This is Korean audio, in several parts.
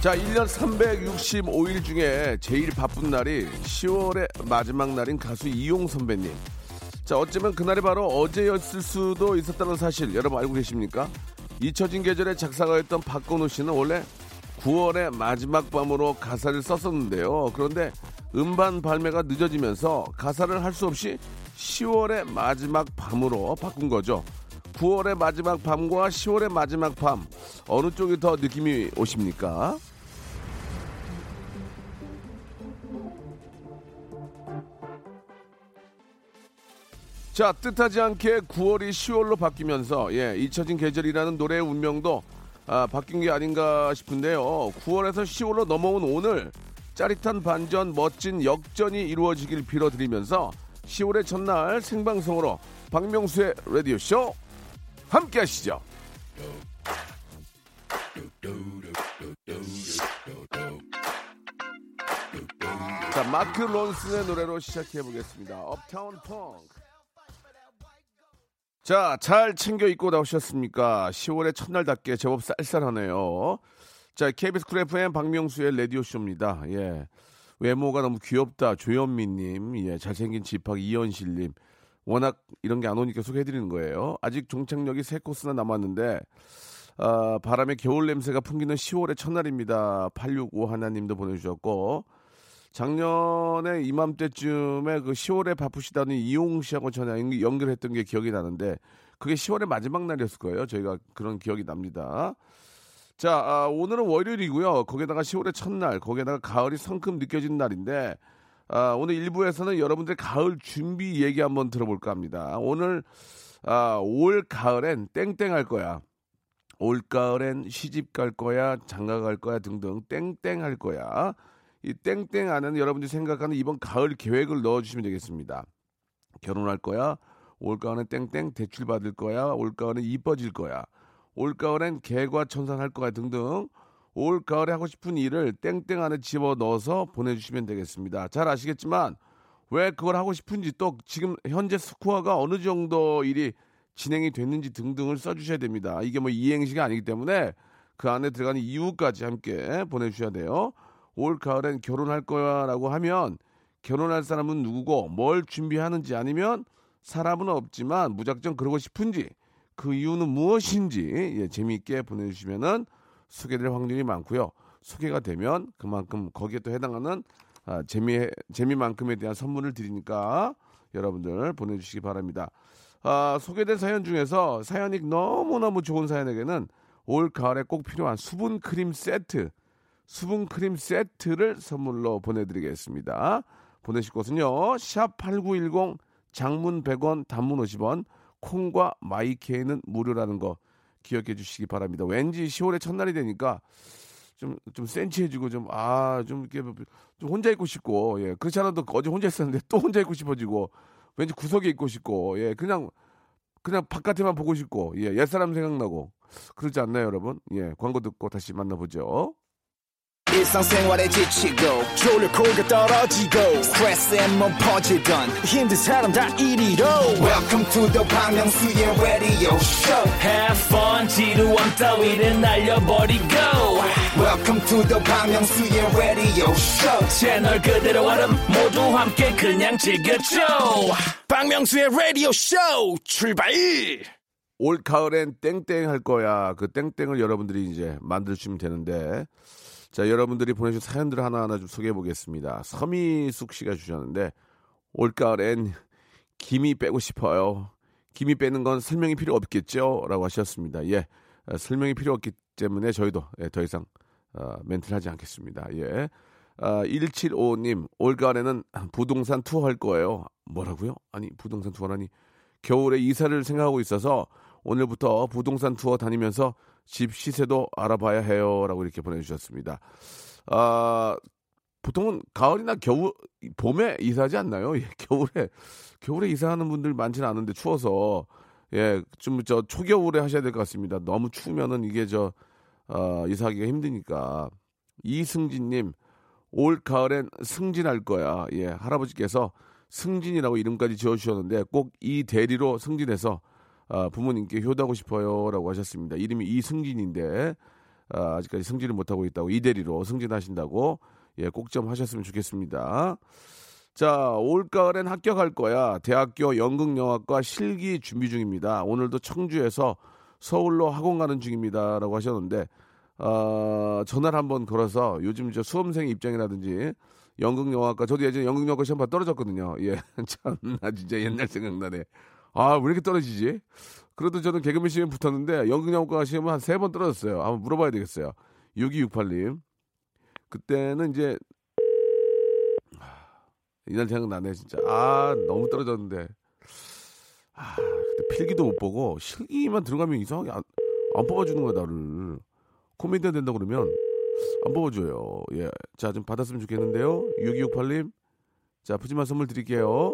자 1년 365일 중에 제일 바쁜 날이 10월의 마지막 날인 가수 이용 선배님 자 어쩌면 그날이 바로 어제였을 수도 있었다는 사실 여러분 알고 계십니까? 잊혀진 계절에 작사가였던 박건호 씨는 원래 9월의 마지막 밤으로 가사를 썼었는데요. 그런데 음반 발매가 늦어지면서 가사를 할 수 없이 10월의 마지막 밤으로 바꾼 거죠. 9월의 마지막 밤과 10월의 마지막 밤 어느 쪽이 더 느낌이 오십니까? 자 뜻하지 않게 9월이 10월로 바뀌면서 예 잊혀진 계절이라는 노래의 운명도 아, 바뀐 게 아닌가 싶은데요. 9월에서 10월로 넘어온 오늘 짜릿한 반전 멋진 역전이 이루어지길 빌어드리면서 10월의 첫날 생방송으로 박명수의 라디오쇼 함께 하시죠. 자, 마크 론슨의 노래로 시작해 보겠습니다. Uptown Funk. 자, 잘 챙겨 입고 나오셨습니까? 10월의 첫날답게 제법 쌀쌀하네요. 자, KBS 쿨 FM 박명수의 라디오쇼입니다. 예. 외모가 너무 귀엽다. 조현미님, 예. 잘생긴 집합 이현실님. 워낙 이런 게 안 오니까 소개해드리는 거예요. 아직 종착역이 세 코스나 남았는데, 아, 바람에 겨울 냄새가 풍기는 10월의 첫날입니다. 865 하나님도 보내주셨고, 작년에 이맘때쯤에 그 10월에 바쁘시다는 이용 씨하고 전화 연결했던 게 기억이 나는데 그게 10월의 마지막 날이었을 거예요. 저희가 그런 기억이 납니다. 자, 아, 오늘은 월요일이고요. 거기다가 10월의 첫날, 거기에다가 가을이 성큼 느껴지는 날인데 아, 오늘 1부에서는 여러분들의 가을 준비 얘기 한번 들어볼까 합니다. 오늘 아, 올 가을엔 땡땡 할 거야. 올 가을엔 시집 갈 거야, 장가 갈 거야 등등 땡땡 할 거야. 이 땡땡 안에는 여러분들이 생각하는 이번 가을 계획을 넣어주시면 되겠습니다. 결혼할 거야. 올 가을엔 땡땡 대출 받을 거야. 올 가을엔 이뻐질 거야. 올 가을엔 개과 천선할 거야 등등. 올 가을에 하고 싶은 일을 땡땡 안에 집어 넣어서 보내주시면 되겠습니다. 잘 아시겠지만 왜 그걸 하고 싶은지 또 지금 현재 스코어가 어느 정도 일이 진행이 됐는지 등등을 써주셔야 됩니다. 이게 뭐 이행시가 아니기 때문에 그 안에 들어가는 이유까지 함께 보내주셔야 돼요. 올 가을엔 결혼할 거야 라고 하면 결혼할 사람은 누구고 뭘 준비하는지 아니면 사람은 없지만 무작정 그러고 싶은지 그 이유는 무엇인지 예, 재미있게 보내주시면은 소개될 확률이 많고요. 소개가 되면 그만큼 거기에 또 해당하는 아, 재미 재미만큼에 대한 선물을 드리니까 여러분들 보내주시기 바랍니다. 아, 소개된 사연 중에서 사연이 너무너무 좋은 사연에게는 올 가을에 꼭 필요한 수분 크림 세트 수분 크림 세트를 선물로 보내드리겠습니다. 보내실 곳은요. 샵8910 장문 100원 단문 50원 콩과 마이케이는 무료라는 거 기억해 주시기 바랍니다. 왠지 10월의 첫날이 되니까 좀, 좀 센치해지고 좀, 아, 좀 이렇게 좀 혼자 있고 싶고, 예. 그렇지 않아도 어제 혼자 있었는데 또 혼자 있고 싶어지고, 왠지 구석에 있고 싶고, 예. 그냥, 그냥 바깥에만 보고 싶고, 예. 옛사람 생각나고. 그러지 않나요, 여러분? 예. 광고 듣고 다시 만나보죠. 일상생활에 지치고, 졸려 코가 떨어지고, 스트레스에 몸 퍼지던, 힘든 사람 다 이리로. welcome to the Bang Myung-soo's radio show Have fun 지루함 따위를 날려버리고 welcome to the Bang Myung-soo's radio show 채널 그대로 얼음 모두 함께 그냥 즐겨줘 박명수의 라디오 쇼 출발! 올 가을엔 땡땡 할 거야. 그 땡땡을 여러분들이 이제 만들어주시면 되는데. 자, 여러분들이 보내주신 사연들 하나하나 좀 소개해 보겠습니다. 서미숙 씨가 주셨는데, 올 가을엔 김이 빼고 싶어요. 김이 빼는 건 설명이 필요 없겠죠? 라고 하셨습니다. 예. 어, 설명이 필요 없기 때문에 저희도 예, 더 이상 어, 멘트를 하지 않겠습니다. 예. 아, 175님, 올 가을에는 부동산 투어 할 거예요. 뭐라고요? 아니, 부동산 투어라니. 겨울에 이사를 생각하고 있어서 오늘부터 부동산 투어 다니면서 집 시세도 알아봐야 해요라고 이렇게 보내주셨습니다. 아 보통은 가을이나 겨울 봄에 이사하지 않나요? 예, 겨울에 겨울에 이사하는 분들 많지는 않은데 추워서 예 좀 저 초겨울에 하셔야 될 것 같습니다. 너무 추우면은 이게 저 어, 이사하기가 힘드니까 이승진님 올 가을엔 승진할 거야. 예 할아버지께서 승진이라고 이름까지 지어주셨는데 꼭 이 대리로 승진해서 아, 부모님께 효도하고 싶어요라고 하셨습니다. 이름이 이승진인데 아, 아직까지 승진을 못하고 있다고 이 대리로 승진하신다고 예, 꼭 좀 하셨으면 좋겠습니다. 자, 올가을엔 합격할 거야. 대학교 연극영화과 실기 준비 중입니다. 오늘도 청주에서 서울로 학원 가는 중입니다 라고 하셨는데 어, 전화를 한번 걸어서 요즘 저 수험생 입장이라든지 연극영화과 저도 예전에 연극영화과 시험 봐 떨어졌거든요. 예, 참 나 진짜 옛날 생각나네. 아, 왜 이렇게 떨어지지? 그래도 저는 개그맨 시험 붙었는데 연극영화과 시험은 한 세 번 떨어졌어요. 한번 물어봐야 되겠어요. 6268님. 그때는 이제 이날 생각나네 진짜. 아 너무 떨어졌는데. 아 그때 필기도 못 보고 실기만 들어가면 이상하게 안, 안 뽑아주는 거야 나를. 코미디언 된다 그러면 안 뽑아줘요. 예. 자 좀 받았으면 좋겠는데요. 6268님. 자 푸짐한 선물 드릴게요.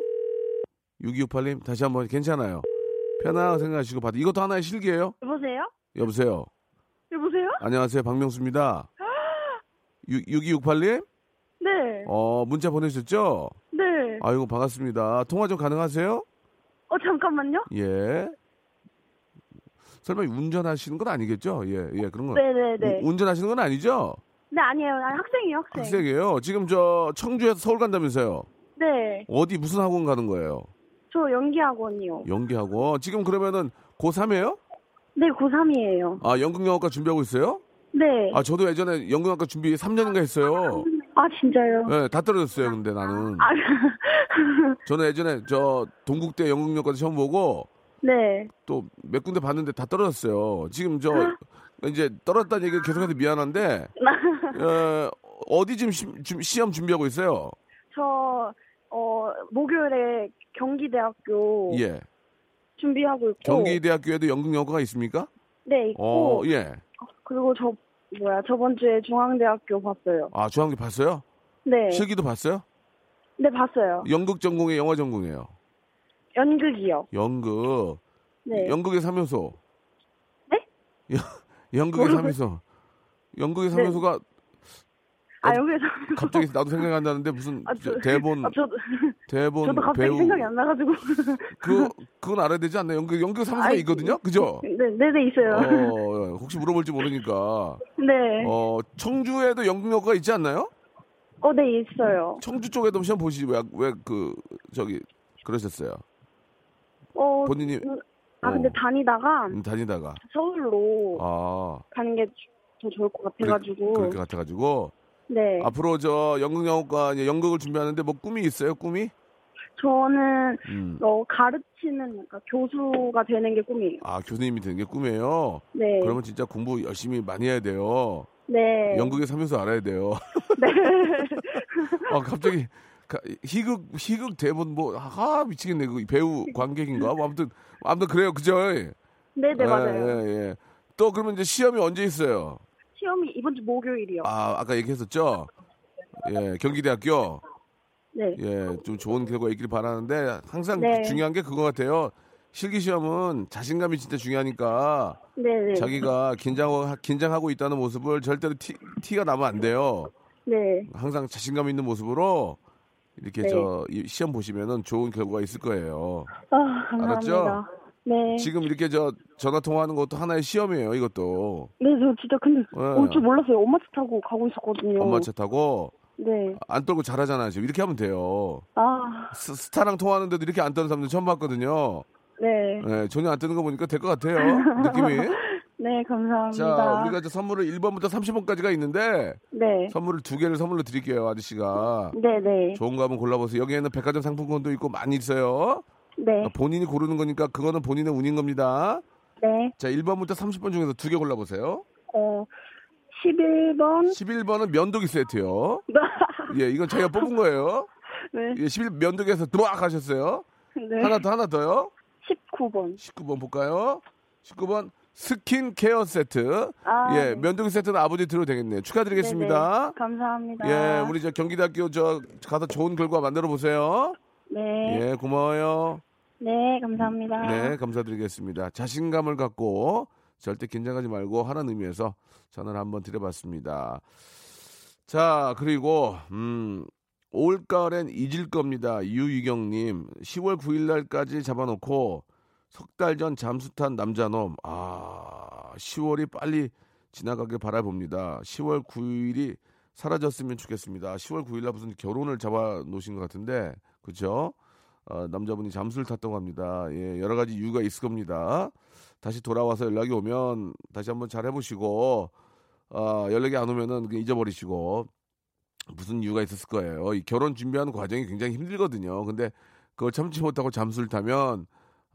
6268님 다시 한번 괜찮아요. 편하게 생각하시고 받. 이것도 하나의 실기예요. 여보세요? 여보세요. 여보세요? 안녕하세요 박명수입니다. 6268님. 네. 어 문자 보내주셨죠? 네. 아이고 반갑습니다. 통화 좀 가능하세요? 어, 잠깐만요. 예. 설마 운전하시는 건 아니겠죠? 예, 예, 그런 건. 네네네. 우- 운전하시는 건 아니죠? 네, 아니에요. 아니, 학생이에요, 학생. 학생이에요. 지금 저 청주에서 서울 간다면서요? 네. 어디 무슨 학원 가는 거예요? 저 연기학원이요. 연기학원. 지금 그러면은 고3이에요? 네, 고3이에요. 아, 연극영화과 준비하고 있어요? 네. 아, 저도 예전에 연극영화과 준비 3년인가 했어요. 아, 진짜요? 예, 다 떨어졌어요, 근데 나는. 아, 저는 예전에 저 동국대 연극영화과 시험 보고 네. 또 몇 군데 봤는데 다 떨어졌어요. 지금 저 이제 떨어졌다는 얘기를 계속해서 미안한데 어, 어디 지금 시, 좀 시험 준비하고 있어요? 저, 어, 목요일에 경기대학교 예. 준비하고 있고. 경기대학교에도 연극영화가 있습니까? 네, 있고. 어, 예. 그리고 저, 뭐야, 저번 주에 중앙대학교 봤어요. 아, 중앙대 봤어요? 네. 실기도 봤어요? 네, 봤어요. 연극 전공에 영화 전공이에요. 연극이요. 연극. 네. 연극의 삼요소. 네? 연- 연극의? 삼요소. 연극의 네. 삼요소가 아, 연극에서. 갑자기 나도 생각이 안 나는데 무슨 아, 저- 저- 대본 아, 저도, 대본 저도 갑자기 배우 생각이 안 나가지고. 그 그건 알아야 되지 않나요? 연극 연극 아이, 있거든요. 그죠? 네, 네, 네, 있어요. 어, 혹시 물어볼지 모르니까. 네. 어, 청주에도 연극영화가 있지 않나요? 어, 네, 있어요. 청주 쪽에도 시험 보시지 왜왜 그 저기 그러셨어요? 어, 본인이 음, 아, 근데 어. 다니다가 음, 다니다가 서울로 아 가는 게 더 좋을 것 같아가지고. 그렇게 같아가지고 네. 앞으로 저 연극 영화과 이제 연극을 준비하는데 뭐 꿈이 있어요? 꿈이? 저는, 음. 어, 가르치는, 그러니까 교수가 되는 게 꿈이에요. 아 교수님이 되는 게 꿈이에요. 네. 그러면 진짜 공부 열심히 많이 해야 돼요. 네. 연극에 살면서 알아야 돼요. 네. 아 갑자기 가- 희극 희극 대본 뭐아 미치겠네 그 배우 관객인가 뭐 아무튼 아무튼 그래요 그죠? 네, 네, 예, 맞아요. 예, 예. 또 그러면 이제 시험이 언제 있어요? 시험이 이번 주 목요일이요. 아 아까 얘기했었죠. 예 경기대학교 네. 예 좀 좋은 결과 있길 바라는데 항상 네. 중요한 게 그거 같아요. 실기 시험은 자신감이 진짜 중요하니까 네, 네. 자기가 긴장하고 긴장하고 있다는 모습을 절대로 티, 티가 나면 안 돼요. 네. 항상 자신감 있는 모습으로 이렇게 네. 저이 시험 보시면은 좋은 결과가 있을 거예요. 아, 감사합니다. 알았죠? 네. 지금 이렇게 저 전화 통화하는 것도 하나의 시험이에요. 이것도 네, 저 진짜 근데 네. 올줄 몰랐어요. 엄마 차 타고 가고 있었거든요. 엄마 차 타고 네. 안 떨고 잘하잖아요. 지금 이렇게 하면 돼요. 아, 스, 스타랑 통화하는데도 이렇게 안 떠는 사람들 처음 봤거든요. 네. 예, 전혀 안 뜨는 거 보니까 될 것 같아요. 느낌이. 네, 감사합니다. 자, 우리가 이제 선물을 1번부터 30번까지가 있는데 네. 선물을 두 개를 선물로 드릴게요, 아저씨가. 네, 네. 좋은 거 한번 골라보세요. 여기에는 백화점 상품권도 있고 많이 있어요. 네. 본인이 고르는 거니까 그거는 본인의 운인 겁니다. 네. 자, 1번부터 30번 중에서 두 개 골라보세요. 어, 11번. 11번은 면도기 세트요. 예, 이건 저희가 뽑은 거예요. 네. 예, 11 면도기에서 드락 하셨어요. 네. 하나 더, 하나 더요. 19번. 19번 볼까요? 19번 스킨 케어 세트. 아, 예, 네. 면도기 세트는 아버지 드려도 되겠네요. 축하드리겠습니다. 네네. 감사합니다. 예, 우리 저 경기대학교 저 가서 좋은 결과 만들어 보세요. 네. 예, 고마워요. 네, 감사합니다. 네, 감사드리겠습니다. 자신감을 갖고 절대 긴장하지 말고 하는 의미에서 전화를 한번 드려봤습니다. 자, 그리고 음, 올가을엔 잊을 겁니다. 유유경님, 10월 9일날까지 잡아놓고 석 달 전 잠수 탄 남자놈. 아, 10월이 빨리 지나가길 바라봅니다. 10월 9일이 사라졌으면 좋겠습니다. 10월 9일날 무슨 결혼을 잡아놓으신 것 같은데, 그죠? 어, 남자분이 잠수를 탔다고 합니다. 예, 여러 가지 이유가 있을 겁니다. 다시 돌아와서 연락이 오면 다시 한번 잘 해보시고, 어, 연락이 안 오면은 잊어버리시고, 무슨 이유가 있었을 거예요. 이 결혼 준비하는 과정이 굉장히 힘들거든요. 근데 그걸 참지 못하고 잠수를 타면,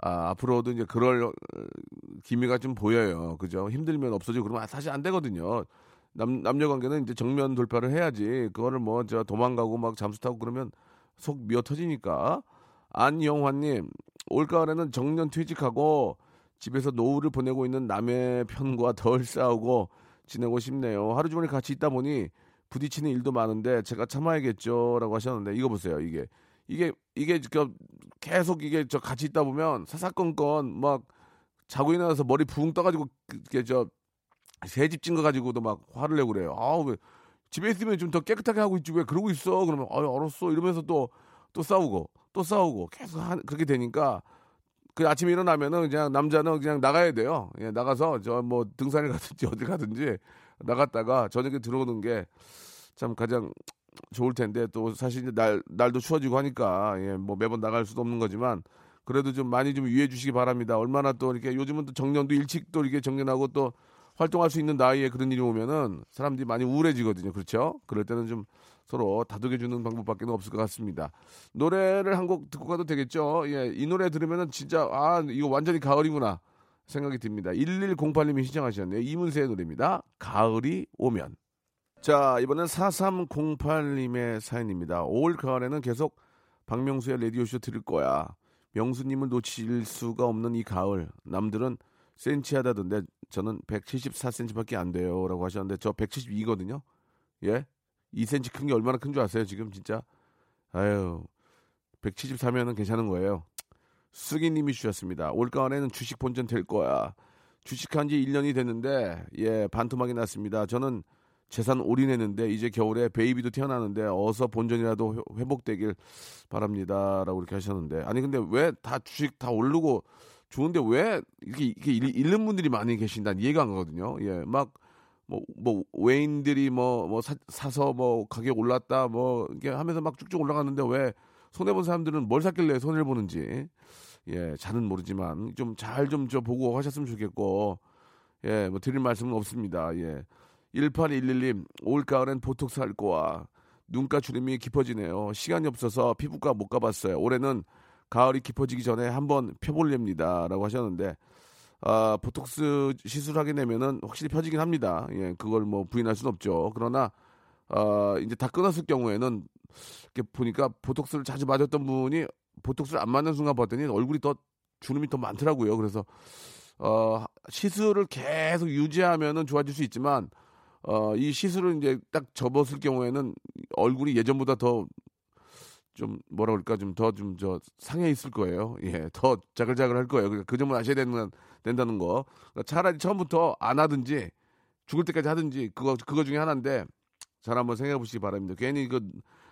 아, 앞으로도 이제 그럴 어, 기미가 좀 보여요. 그죠? 힘들면 없어지고 그러면 사실 안 되거든요. 남, 남녀 관계는 이제 정면 돌파를 해야지. 그거를 뭐, 저 도망가고 막 잠수 타고 그러면 속 미어 터지니까. 안영환님, 올가을에는 정년 퇴직하고 집에서 노후를 보내고 있는 남의 편과 덜 싸우고 지내고 싶네요. 하루 종일 같이 있다 보니 부딪히는 일도 많은데 제가 참아야겠죠라고 하셨는데 이거 보세요. 이게 이게 이게 그 계속 이게 저 같이 있다 보면 사사건건 막 자고 일어나서 머리 붕 떠가지고 그게 저 새집 찐거 가지고도 막 화를 내고 그래요. 아우 왜 집에 있으면 좀 더 깨끗하게 하고 있지 왜 그러고 있어? 그러면 아유 알았어 이러면서 또또 싸우고 또 싸우고 계속 한, 그렇게 되니까 그 아침에 일어나면은 그냥 남자는 그냥 나가야 돼요. 예, 나가서 저 뭐 등산을 가든지 어디 가든지 나갔다가 저녁에 들어오는 게 참 가장 좋을 텐데 또 사실 이제 날 날도 추워지고 하니까 예, 뭐 매번 나갈 수도 없는 거지만 그래도 좀 많이 좀 유의해 주시기 바랍니다. 얼마나 또 이렇게 요즘은 또 정년도 일찍 또 이렇게 정년하고 또 활동할 수 있는 나이에 그런 일이 오면은 사람들이 많이 우울해지거든요. 그렇죠? 그럴 때는 좀 서로 다독여주는 방법밖에 없을 것 같습니다. 노래를 한 곡 듣고 가도 되겠죠? 예, 이 노래 들으면은 진짜 아 이거 완전히 가을이구나 생각이 듭니다. 1108님이 신청하셨네요. 이문세의 노래입니다. 가을이 오면. 자 이번엔 4308님의 사연입니다. 올 가을에는 계속 박명수의 라디오쇼 들을 거야. 명수님을 놓칠 수가 없는 이 가을. 남들은 센치 하다던데 저는 174cm밖에 안 돼요라고 하셨는데 저 172거든요. 예? 2cm 큰 게 얼마나 큰 줄 아세요? 지금 진짜 아유 174면은 괜찮은 거예요. 수기님이 주셨습니다. 올가을에는 주식 본전 될 거야. 주식한 지 1년이 됐는데 예 반토막이 났습니다. 저는 재산 올인했는데 이제 겨울에 베이비도 태어나는데 어서 본전이라도 회- 회복되길 바랍니다라고 이렇게 하셨는데 아니 근데 왜 다 주식 다 오르고 좋은데 왜 이렇게, 이렇게 잃- 잃는 분들이 많이 계신다는 이해가 안 가거든요. 예, 막 뭐, 뭐, 외인들이 뭐, 뭐, 사, 사서 뭐, 가격 올랐다, 뭐, 이렇게 하면서 막 쭉쭉 올라가는데 왜 손해본 사람들은 뭘 샀길래 손해를 보는지, 예, 잘은 모르지만 좀 잘 좀 저 보고 하셨으면 좋겠고, 예, 뭐 드릴 말씀은 없습니다. 예. 1811님, 올가을엔 보톡스 할 거야. 눈가 주름이 깊어지네요. 시간이 없어서 피부과 못 가봤어요. 올해는 가을이 깊어지기 전에 한번 펴볼렵니다. 라고 하셨는데, 아, 보톡스 시술하게 되면은 확실히 펴지긴 합니다. 예, 그걸 뭐 부인할 수는 없죠. 그러나, 아, 이제 다 끊었을 경우에는, 이렇게 보니까 보톡스를 자주 맞았던 분이 보톡스를 안 맞는 순간 봤더니 얼굴이 더 주름이 더 많더라고요. 그래서, 어, 시술을 계속 유지하면은 좋아질 수 있지만, 어, 이 시술을 이제 딱 접었을 경우에는 얼굴이 예전보다 더 좀 뭐라 그럴까 좀 더 좀 저 상해 있을 거예요. 예, 더 자글자글 할 거예요. 그러니까 그 점을 아셔야 되는 된다는 거. 그러니까 차라리 처음부터 안 하든지 죽을 때까지 하든지 그거 그거 중에 하나인데 잘 한번 생각해 보시기 바랍니다. 괜히 그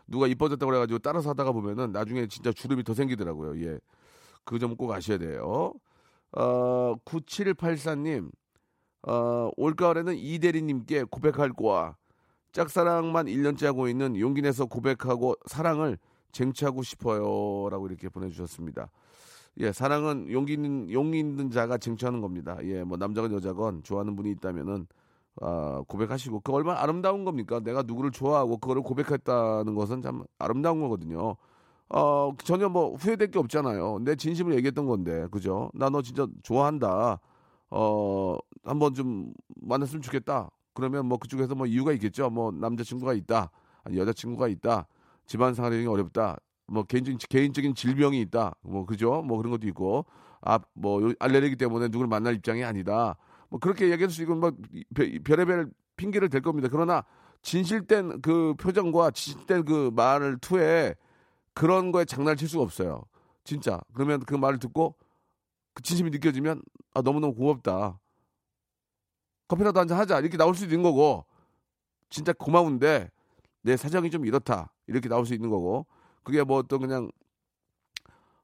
누가 이뻐졌다고 그래가지고 따라서 하다가 보면은 나중에 진짜 주름이 더 생기더라고요. 예, 그 점 꼭 아셔야 돼요. 어, 9784님, 어, 올가을에는 이대리님께 고백할 거야. 짝사랑만 1년째 하고 있는 용기 내서 고백하고 사랑을 쟁취하고 싶어요. 라고 이렇게 보내주셨습니다. 예, 사랑은 용기 있는, 용기 있는 자가 쟁취하는 겁니다. 예, 뭐 남자건 여자건 좋아하는 분이 있다면은, 아, 고백하시고, 그 얼마나 아름다운 겁니까? 내가 누구를 좋아하고 그거를 고백했다는 것은 참 아름다운 거거든요. 어, 전혀 뭐 후회될 게 없잖아요. 내 진심을 얘기했던 건데, 그죠? 나 너 진짜 좋아한다. 어, 한번 좀 만났으면 좋겠다. 그러면 뭐 그쪽에서 뭐 이유가 있겠죠. 뭐 남자친구가 있다. 아니 여자친구가 있다. 집안 생활이 어렵다. 뭐 개인적인 개인적인 질병이 있다. 뭐 그죠? 뭐 그런 것도 있고. 아, 뭐 요- 알레르기 때문에 누구를 만날 입장이 아니다. 뭐 그렇게 얘기할 수 있고 뭐 별- 별의별 핑계를 댈 겁니다. 그러나 진실된 그 표정과 진실된 그 말을 투에 그런 거에 장난을 칠 수가 없어요. 진짜. 그러면 그 말을 듣고 그 진심이 느껴지면 아 너무너무 고맙다. 커피라도 한 잔 하자. 이렇게 나올 수도 있는 거고 진짜 고마운데 내 사정이 좀 이렇다. 이렇게 나올 수 있는 거고 그게 뭐 어떤 그냥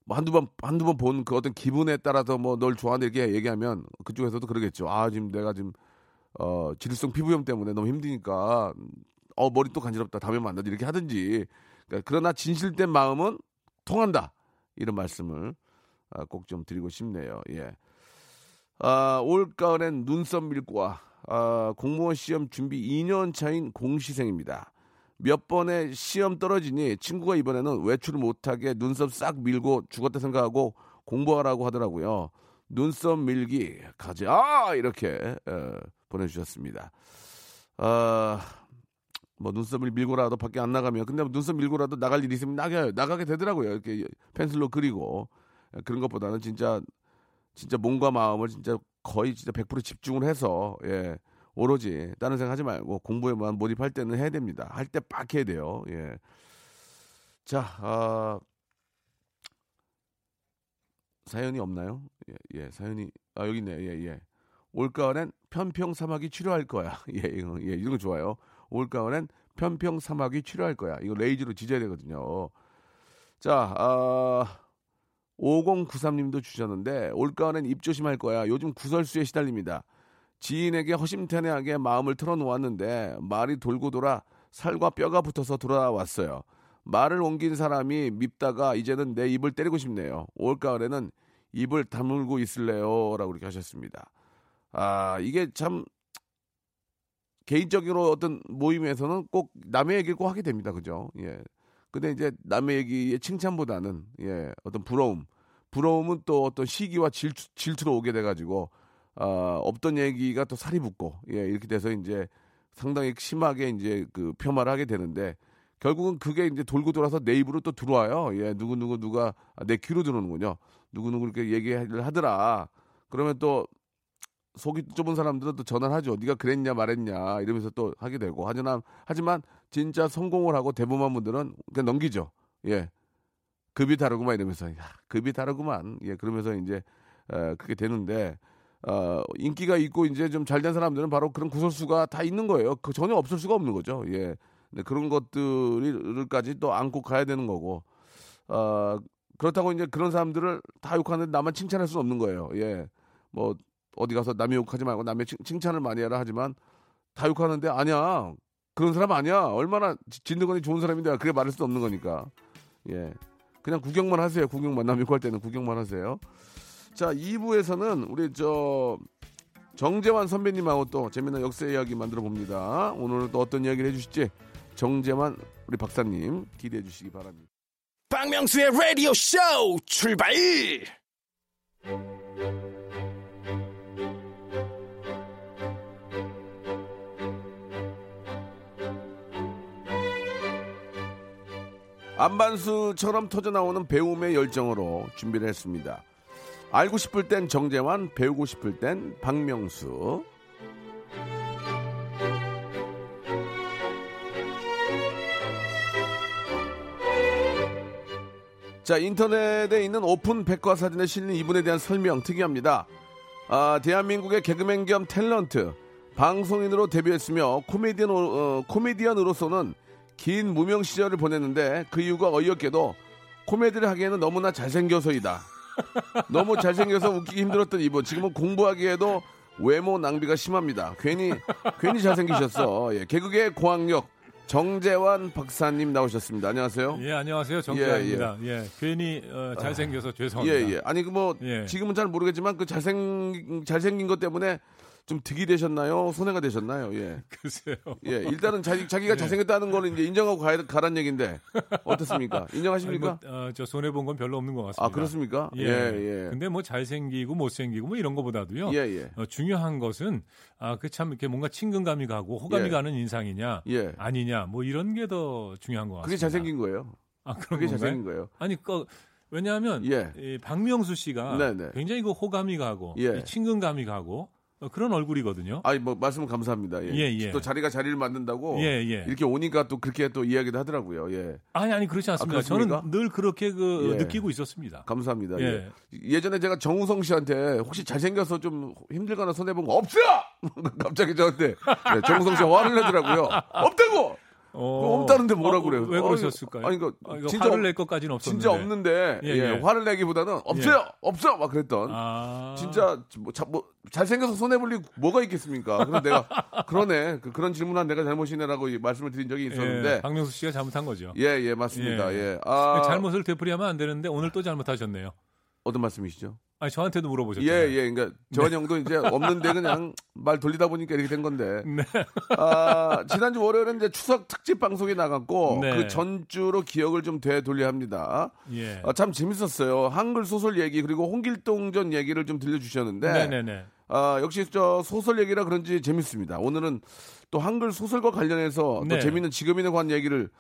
뭐 한두 번 한두 번 본 그 어떤 기분에 따라서 뭐 널 좋아하는 이렇게 얘기하면 그쪽에서도 그러겠죠. 아 지금 내가 지금 어 지루성 피부염 때문에 너무 힘드니까 어 머리 또 간지럽다. 다음에 만나자 이렇게 하든지. 그러니까 그러나 진실된 마음은 통한다. 이런 말씀을 아, 꼭좀 드리고 싶네요. 예. 아, 올 가을엔 눈썹 밀고와 아, 공무원 시험 준비 2년 차인 공시생입니다. 몇 번의 시험 떨어지니 친구가 이번에는 외출을 못하게 눈썹 싹 밀고 죽었다 생각하고 공부하라고 하더라고요. 눈썹 밀기 가자 이렇게 에, 보내주셨습니다. 아, 뭐 눈썹을 밀고라도 밖에 안 나가면 근데 눈썹 밀고라도 나갈 일이 있으면 나가요 나가게 되더라고요 이렇게 펜슬로 그리고 그런 것보다는 진짜 진짜 몸과 마음을 진짜 거의 진짜 100% 집중을 해서 예 오로지 다른 생각 하지 말고 공부에만 몰입할 때는 해야 됩니다 할 때 빡 해야 돼요 예 자 아, 사연이 없나요 예, 예 사연이 아 여기 있네 예예 올가을엔 편평 사막이 치료할 거야 예, 이거, 예 이런 거 좋아요 올가을엔 편평 사막이 치료할 거야. 이거 레이저로 지져야 되거든요. 자, 아, 5093님도 주셨는데 올가을엔 입 조심할 거야. 요즘 구설수에 시달립니다. 지인에게 허심탄회하게 마음을 털어놓았는데 말이 돌고 돌아 살과 뼈가 붙어서 돌아왔어요. 말을 옮긴 사람이 밉다가 이제는 내 입을 때리고 싶네요. 올가을에는 입을 다물고 있을래요? 라고 이렇게 하셨습니다. 아, 이게 참 개인적으로 어떤 모임에서는 꼭 남의 얘기를 꼭 하게 됩니다. 그죠? 예. 근데 이제 남의 얘기의 칭찬보다는 예, 어떤 부러움. 부러움은 또 어떤 시기와 질투, 질투로 오게 돼가지고 아, 없던 얘기가 또 살이 붙고 예, 이렇게 돼서 이제 상당히 심하게 이제 그 폄하를 하게 되는데 결국은 그게 이제 돌고 돌아서 내 입으로 또 들어와요. 예, 누구 누구 누가 아, 내 귀로 들어오는군요. 누구 누구 이렇게 얘기를 하더라. 그러면 또 속이 좁은 사람들은 또 전화를 하죠. 네가 그랬냐 말했냐 이러면서 또 하게 되고 하지만 하지만 진짜 성공을 하고 대부분 분들은 그냥 넘기죠. 예. 급이 다르구만 이러면서 야, 급이 다르구만. 예, 그러면서 이제 에, 그렇게 되는데 어, 인기가 있고 이제 좀 잘된 사람들은 바로 그런 구설수가 다 있는 거예요. 그 전혀 없을 수가 없는 거죠. 예. 근데 그런 것들을까지 또 안고 가야 되는 거고. 어, 그렇다고 이제 그런 사람들을 다 욕하는데 나만 칭찬할 수는 없는 거예요. 예. 뭐 어디 가서 남의 욕하지 말고 남의 칭, 칭찬을 많이 하라 하지만 다 욕하는데 아니야. 그런 사람 아니야. 얼마나 지- 진드건이 좋은 사람인데 그게 말할 수 없는 거니까. 예. 그냥 구경만 하세요. 구경만 남 욕할 때는 구경만 하세요. 자, 2부에서는 우리 저 정재환 선배님하고 또 재미난 역사 이야기 만들어 봅니다. 오늘은 또 어떤 이야기를 해주실지 정재환 우리 박사님 기대해 주시기 바랍니다. 박명수의 라디오 쇼 출발! 안반수처럼 터져 나오는 배움의 열정으로 준비를 했습니다. 알고 싶을 땐 정재환, 배우고 싶을 땐 박명수. 자, 인터넷에 있는 오픈 백과사전에 실린 이분에 대한 설명 특이합니다. 아, 대한민국의 개그맨 겸 탤런트, 방송인으로 데뷔했으며 코미디언, 어, 코미디언으로서는 긴 무명 시절을 보냈는데 그 이유가 어이없게도 코미디를 하기에는 너무나 잘생겨서이다. 너무 잘생겨서 웃기기 힘들었던 이분. 지금은 공부하기에도 외모 낭비가 심합니다. 괜히, 괜히 잘생기셨어. 예, 개그계 고학력 정재환 박사님 나오셨습니다. 안녕하세요. 예, 안녕하세요. 정재환입니다. 예, 괜히 어, 잘생겨서 예, 죄송합니다. 예. 아니, 그 뭐, 예. 지금은 잘 모르겠지만 그 잘생, 잘생긴 것 때문에 좀 득이 되셨나요? 손해가 되셨나요? 예. 글쎄요. 예, 일단은 자기, 예. 자기가 잘생겼다는 거는 이제 인정하고 가야, 가란 얘기인데, 어떻습니까? 인정하십니까? 뭐, 어, 저 손해 본 건 별로 없는 것 같습니다. 아, 그렇습니까? 예, 예, 예. 근데 뭐 잘생기고 못생기고 뭐 이런 거보다도요. 예, 예. 어, 중요한 것은 아, 그 참 이렇게 뭔가 친근감이 가고 호감이 예. 가는 인상이냐, 예. 아니냐, 뭐 이런 게 더 중요한 것 같습니다. 그게 잘생긴 거예요. 아, 그런 건가요? 잘생긴 거예요. 아니, 그, 왜냐하면 예. 이 박명수 씨가 네네. 굉장히 그 호감이 가고 예. 이 친근감이 가고 어, 그런 얼굴이거든요. 아니 뭐 말씀 감사합니다. 예. 예, 예. 또 자리가 자리를 만든다고 예, 예. 이렇게 오니까 또 그렇게 또 이야기도 하더라고요. 예. 아니 아니 그렇지 않습니다. 그렇습니까? 저는 늘 그렇게 그 예. 느끼고 있었습니다. 감사합니다. 예. 예. 예 전에 제가 정우성 씨한테 혹시 잘생겨서 좀 힘들거나 손해 본 거 없어? 갑자기 저한테 네, 정우성 씨가 화를 내더라고요. 없다고! 어, 없다는데 뭐라 어, 그래요? 왜 그러셨을까요? 아니, 그러니까 아, 진짜 화를 없- 낼 것까지는 없었는데. 진짜 없는데 예, 예, 예. 화를 내기보다는 없어요, 없어 막 그랬던. 아. 진짜 뭐, 자, 뭐 잘생겨서 손해 볼리 뭐가 있겠습니까? 그럼 내가 그러네 그, 런 질문한 내가 잘못이네라고 이 말씀을 드린 적이 예, 있었는데 박명수 씨가 잘못한 거죠. 예 예 맞습니다 예. 예, 아 잘못을 되풀이하면 안 되는데 오늘 또 잘못하셨네요. 어떤 말씀이시죠? 아니 저한테도 물어보셨잖아요. 예, 예. 그러니까 저한 형도 이제 없는데 그냥 말 돌리다 보니까 이렇게 된 건데. 네. 아, 지난주 월요일에 이제 추석 특집 방송이 나갔고 네. 그 전주로 기억을 좀 되돌려 합니다. 예. 아, 참 재밌었어요. 한글 소설 얘기 그리고 홍길동전 얘기를 좀 들려 주셨는데 네네네. 아, 역시 저 소설 얘기라 그런지 재밌습니다. 오늘은 또 한글 소설과 관련해서 네. 또 재밌는 직업인에 관한 얘기를 또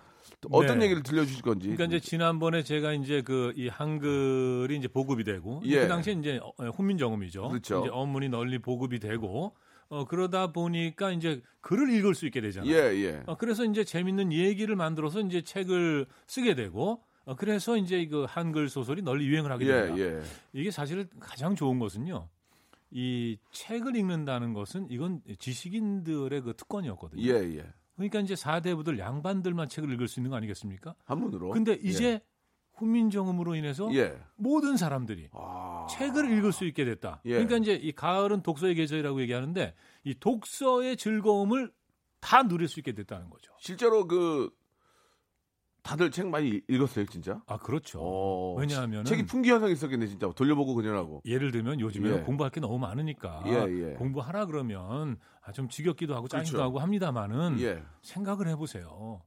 어떤 네. 얘기를 들려주실 건지. 그러니까 이제 지난번에 제가 이제 그 이 한글이 이제 보급이 되고 예. 그 당시에 이제 어, 훈민정음이죠. 그렇죠. 이제 어문이 널리 보급이 되고 어 그러다 보니까 이제 글을 읽을 수 있게 되잖아요. 예, 예. 어, 그래서 이제 재밌는 얘기를 만들어서 이제 책을 쓰게 되고 어, 그래서 이제 그 한글 소설이 널리 유행을 하게 예, 됩니다. 예. 이게 사실 가장 좋은 것은요. 이 책을 읽는다는 것은 이건 지식인들의 그 특권이었거든요. 예, 예. 그러니까 이제 사대부들 양반들만 책을 읽을 수 있는 거 아니겠습니까? 한문으로. 근데 이제 훈민정음으로 인해서 예. 예. 모든 사람들이 아. 책을 읽을 수 있게 됐다. 예. 그러니까 이제 이 가을은 독서의 계절이라고 얘기하는데 이 독서의 즐거움을 다 누릴 수 있게 됐다는 거죠. 실제로 그 다들 책 많이 읽었어요, 진짜? 아 그렇죠. 어, 왜냐하면은 책이 풍기 현상이 있었겠네, 진짜. 돌려보고 그냥 예를 들면 요즘에는 예. 공부할 게 너무 많으니까 예, 예. 공부하라 그러면 아, 좀 지겹기도 하고 짜증도 그렇죠. 하고 합니다만은 예, 생각을 해보세요.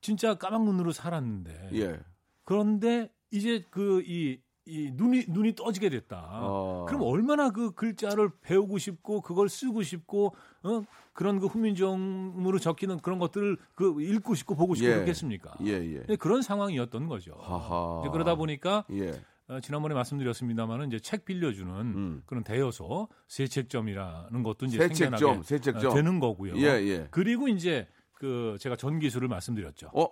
진짜 까막 눈으로 살았는데 예. 그런데 이제 그 이 이 눈이 눈이 떠지게 됐다. 어. 그럼 얼마나 그 글자를 배우고 싶고 그걸 쓰고 싶고 어? 그런 그 훈민정음으로 적히는 그런 것들을 그 읽고 싶고 보고 싶고 예. 그렇겠습니까? 예, 예. 네, 그런 상황이었던 거죠. 그러다 보니까 예. 어, 지난번에 말씀드렸습니다만은 이제 책 빌려주는 음. 그런 대여소 세책점이라는 것도 이제 세책점, 생겨나게 세책점. 어, 되는 거고요. 예, 예. 그리고 이제 그 제가 전기수를 말씀드렸죠. 어?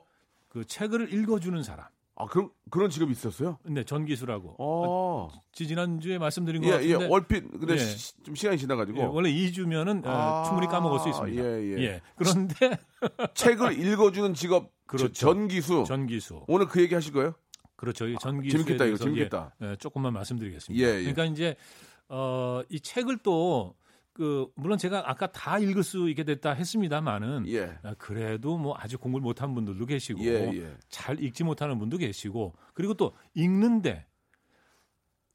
그 책을 읽어주는 사람. 아, 그런, 그런 직업이 있었어요? 네, 전기수라고. 어. 지- 지난 주에 말씀드린 것 예, 같은데 예. 얼핏, 근데 예. 시- 좀 시간이 지나가지고. 예, 원래 2주면은 아, 충분히 까먹을 수 있습니다. 예, 예. 그런데 책을 읽어주는 직업. 그렇죠. 저- 전기수. 전기수. 오늘 그 얘기 하실 거예요? 그렇죠. 이 전기수에 재밌겠다, 이거 재밌겠다. 예, 예, 조금만 말씀드리겠습니다. 예, 예. 그러니까 이제 어, 이 책을 또 그 물론 제가 아까 다 읽을 수 있게 됐다 했습니다만은 예. 아, 그래도 뭐 아직 공부를 못한 분들도 계시고 예, 예. 잘 읽지 못하는 분도 계시고 그리고 또 읽는데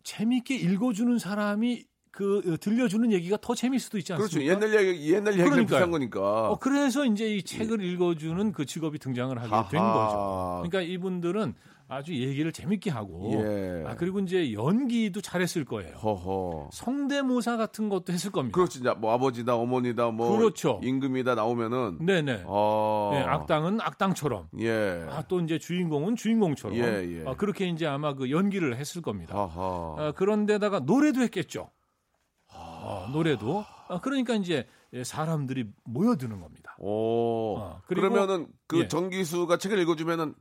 재미있게 읽어주는 사람이 그 어, 들려주는 얘기가 더 재미있을 수도 있지 그렇죠. 않습니까? 옛날 얘기, 옛날 얘기랑 그러니까요. 거니까. 어, 그래서 이제 이 책을 읽어주는 그 직업이 등장을 하게 된. 거죠. 그러니까 이분들은 아주 얘기를 재밌게 하고, 예. 아, 그리고 이제 연기도 잘했을 거예요. 허허. 성대모사 같은 것도 했을 겁니다. 그렇지. 자, 뭐 아버지다, 어머니다, 뭐 그렇죠. 임금이다 나오면은 네네. 어. 네, 악당은 악당처럼, 예. 아, 또 이제 주인공은 주인공처럼, 예, 예. 아, 그렇게 이제 아마 그 연기를 했을 겁니다. 아, 그런데다가 노래도 했겠죠. 아, 노래도. 아, 그러니까 이제 사람들이 모여드는 겁니다. 오. 어, 그리고- 그러면은 그 예. 전기수가 책을 읽어주면은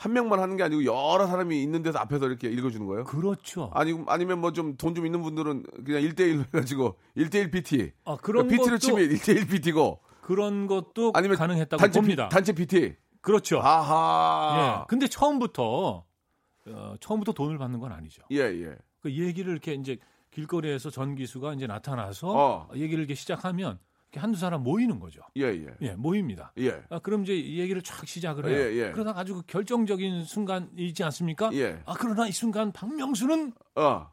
한 명만 하는 게 아니고 여러 사람이 있는 데서 앞에서 이렇게 읽어주는 거예요? 그렇죠. 아니 아니면 뭐 좀 돈좀 있는 분들은 그냥 1대1로 해가지고 1대1 PT. 아, 그런 PT를 것도 치면 1대1 PT고 그런 것도 아니면 가능했다고 단체, 봅니다. 단체 PT. 그렇죠. 아하. 예. 근데 처음부터 어, 처음부터 돈을 받는 건 아니죠. 예, 예. 그 얘기를 이렇게 이제 길거리에서 전기수가 이제 나타나서 어. 얘기를 이렇게 시작하면 한두 사람 모이는 거죠. 예, 예. 예, 모입니다. 예. 아, 그럼 이제 이 얘기를 쫙 시작을 해요. 예, 예. 그러다 아주 그 결정적인 순간이지 않습니까? 예. 아, 그러나 이 순간 박명수는 어.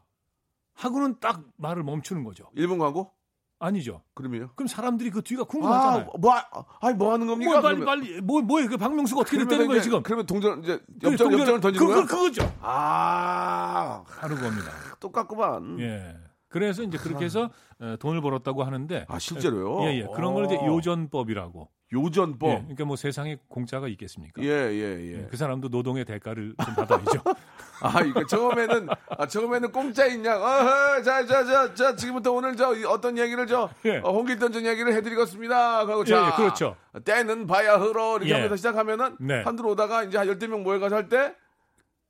하고는 딱 말을 멈추는 거죠. 1분 광고? 아니죠. 그러면요? 그럼 사람들이 그 뒤가 아, 궁금하잖아요. 뭐, 아니, 뭐 하는 겁니까? 뭐, 빨리 그러면? 빨리 뭐 뭐예요? 그 박명수가 어떻게 됐다는 거예요 지금? 그러면 동전, 이제, 그 엽전, 동전을- 엽전을 던지는 그, 거야? 그, 그거죠. 아, 다른 겁니다. 똑같구만. 예. 그래서 이제 그렇게 해서 어, 돈을 벌었다고 하는데 아, 실제로요? 예, 예. 그런 걸 이제 어. 요전법이라고 요전법. 예, 그러니까 뭐 세상에 공짜가 있겠습니까? 예, 예, 예. 그 사람도 노동의 대가를 좀 받아야죠. 아, 이거 처음에는, 아, 처음에는 공짜인 양, 어, 자, 자, 자, 자, 지금부터 오늘 저 어떤 얘기를 저, 예. 어, 홍길동 전 얘기를 해드리겠습니다. 하고, 예, 자, 예, 그렇죠. 때는 봐야 흐러. 이렇게 예. 하면서 시작하면은, 네. 한들 오다가 이제 한 열대 명 모여가서 할 때,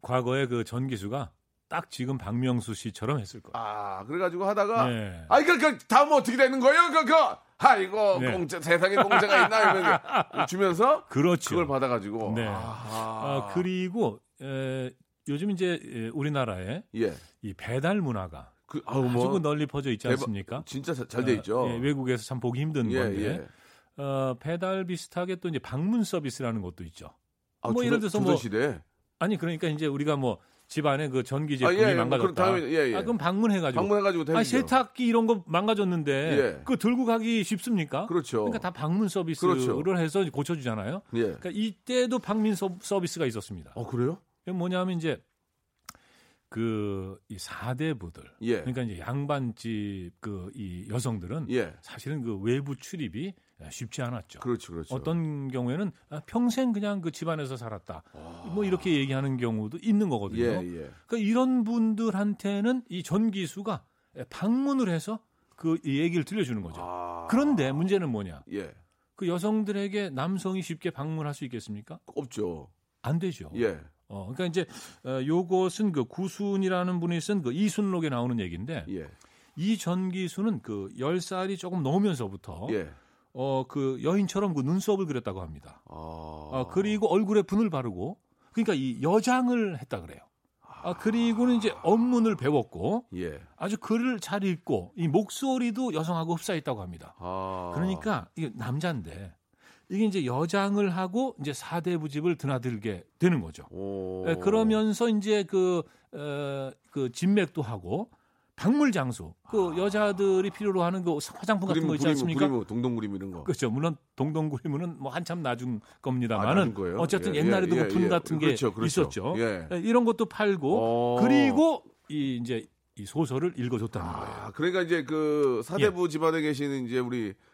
과거에 그 전기수가 딱 지금 박명수 씨처럼 했을 거예요. 아, 그래가지고 하다가, 네. 아, 그, 그, 다음 어떻게 되는 거예요? 그, 그, 아이고, 네. 공짜, 세상에 공짜가 있나? 이러면서 주면서, 그렇죠. 그걸 받아가지고. 네. 아, 아, 그리고 에, 요즘 이제 에, 우리나라에 예. 이 배달 문화가 그, 아우, 아주 뭐. 그 널리 퍼져 있지 대박- 않습니까? 진짜 잘 돼 있죠. 어, 예, 외국에서 참 보기 힘든 예, 건데 예. 어, 배달 비슷하게 또 이제 방문 서비스라는 것도 있죠. 아, 뭐 조선- 예를 들어서 뭐 조선시대. 아니 그러니까 이제 우리가 뭐 집안에 그 전기 아, 제품이 예, 예, 뭐 그럼 망가졌다. 당연히, 예, 예. 아, 그럼 방문해가지고. 방문해가지고 아. 세탁기 이런 거 망가졌는데 예. 그거 들고 가기 쉽습니까? 그렇죠. 그러니까 다 방문 서비스를 그렇죠. 해서 고쳐주잖아요. 예. 그러니까 이때도 방문 서- 서비스가 있었습니다. 어, 그래요? 뭐냐면 이제 그이 사대부들 예. 그러니까 이제 양반집 그 이 여성들은 예. 사실은 그 외부 출입이 쉽지 않았죠. 그렇죠, 그렇죠. 어떤 경우에는 아, 평생 그냥 그 집안에서 살았다. 뭐 이렇게 얘기하는 경우도 있는 거거든요. 예, 예. 그러니까 이런 분들한테는 이 전기수가 방문을 해서 그 얘기를 들려주는 거죠. 아. 그런데 문제는 뭐냐? 예. 그 여성들에게 남성이 쉽게 방문할 수 있겠습니까? 없죠. 안 되죠. 예. 어, 그러니까 이제 어, 요것은 그 구순이라는 분이 쓴 그 이순록에 나오는 얘기인데 예. 이 전기수는 그 10살이 조금 넘으면서부터 예. 어, 그 여인처럼 그 눈썹을 그렸다고 합니다. 아. 어, 그리고 얼굴에 분을 바르고 그러니까 이 여장을 했다 그래요. 아, 그리고는 이제 언문을 배웠고 예. 아주 글을 잘 읽고 이 목소리도 여성하고 흡사했다고 합니다. 아. 그러니까 이게 남자인데 이게 이제 여장을 하고 이제 사대부집을 드나들게 되는 거죠. 오. 예, 그러면서 이제 그, 어, 그 진맥도 하고 박물 장소, 그 여자들이 필요로 하는 그 화장품 같은 그림 거 있지 않습니까? 그림 동동 그림 이런 거. 그렇죠. 물론 동동구리문은 뭐 한참 나중 아, 겁니다만은 거예요? 어쨌든 예, 옛날에도 예, 그분 예, 예. 같은 게 그렇죠, 그렇죠. 있었죠. 예. 예, 이런 것도 팔고 어. 그리고 이 이제 이 소설을 읽어줬다는 거예요. 아, 그러니까 이제 그 사대부 집안에 계시는 이제 우리 예.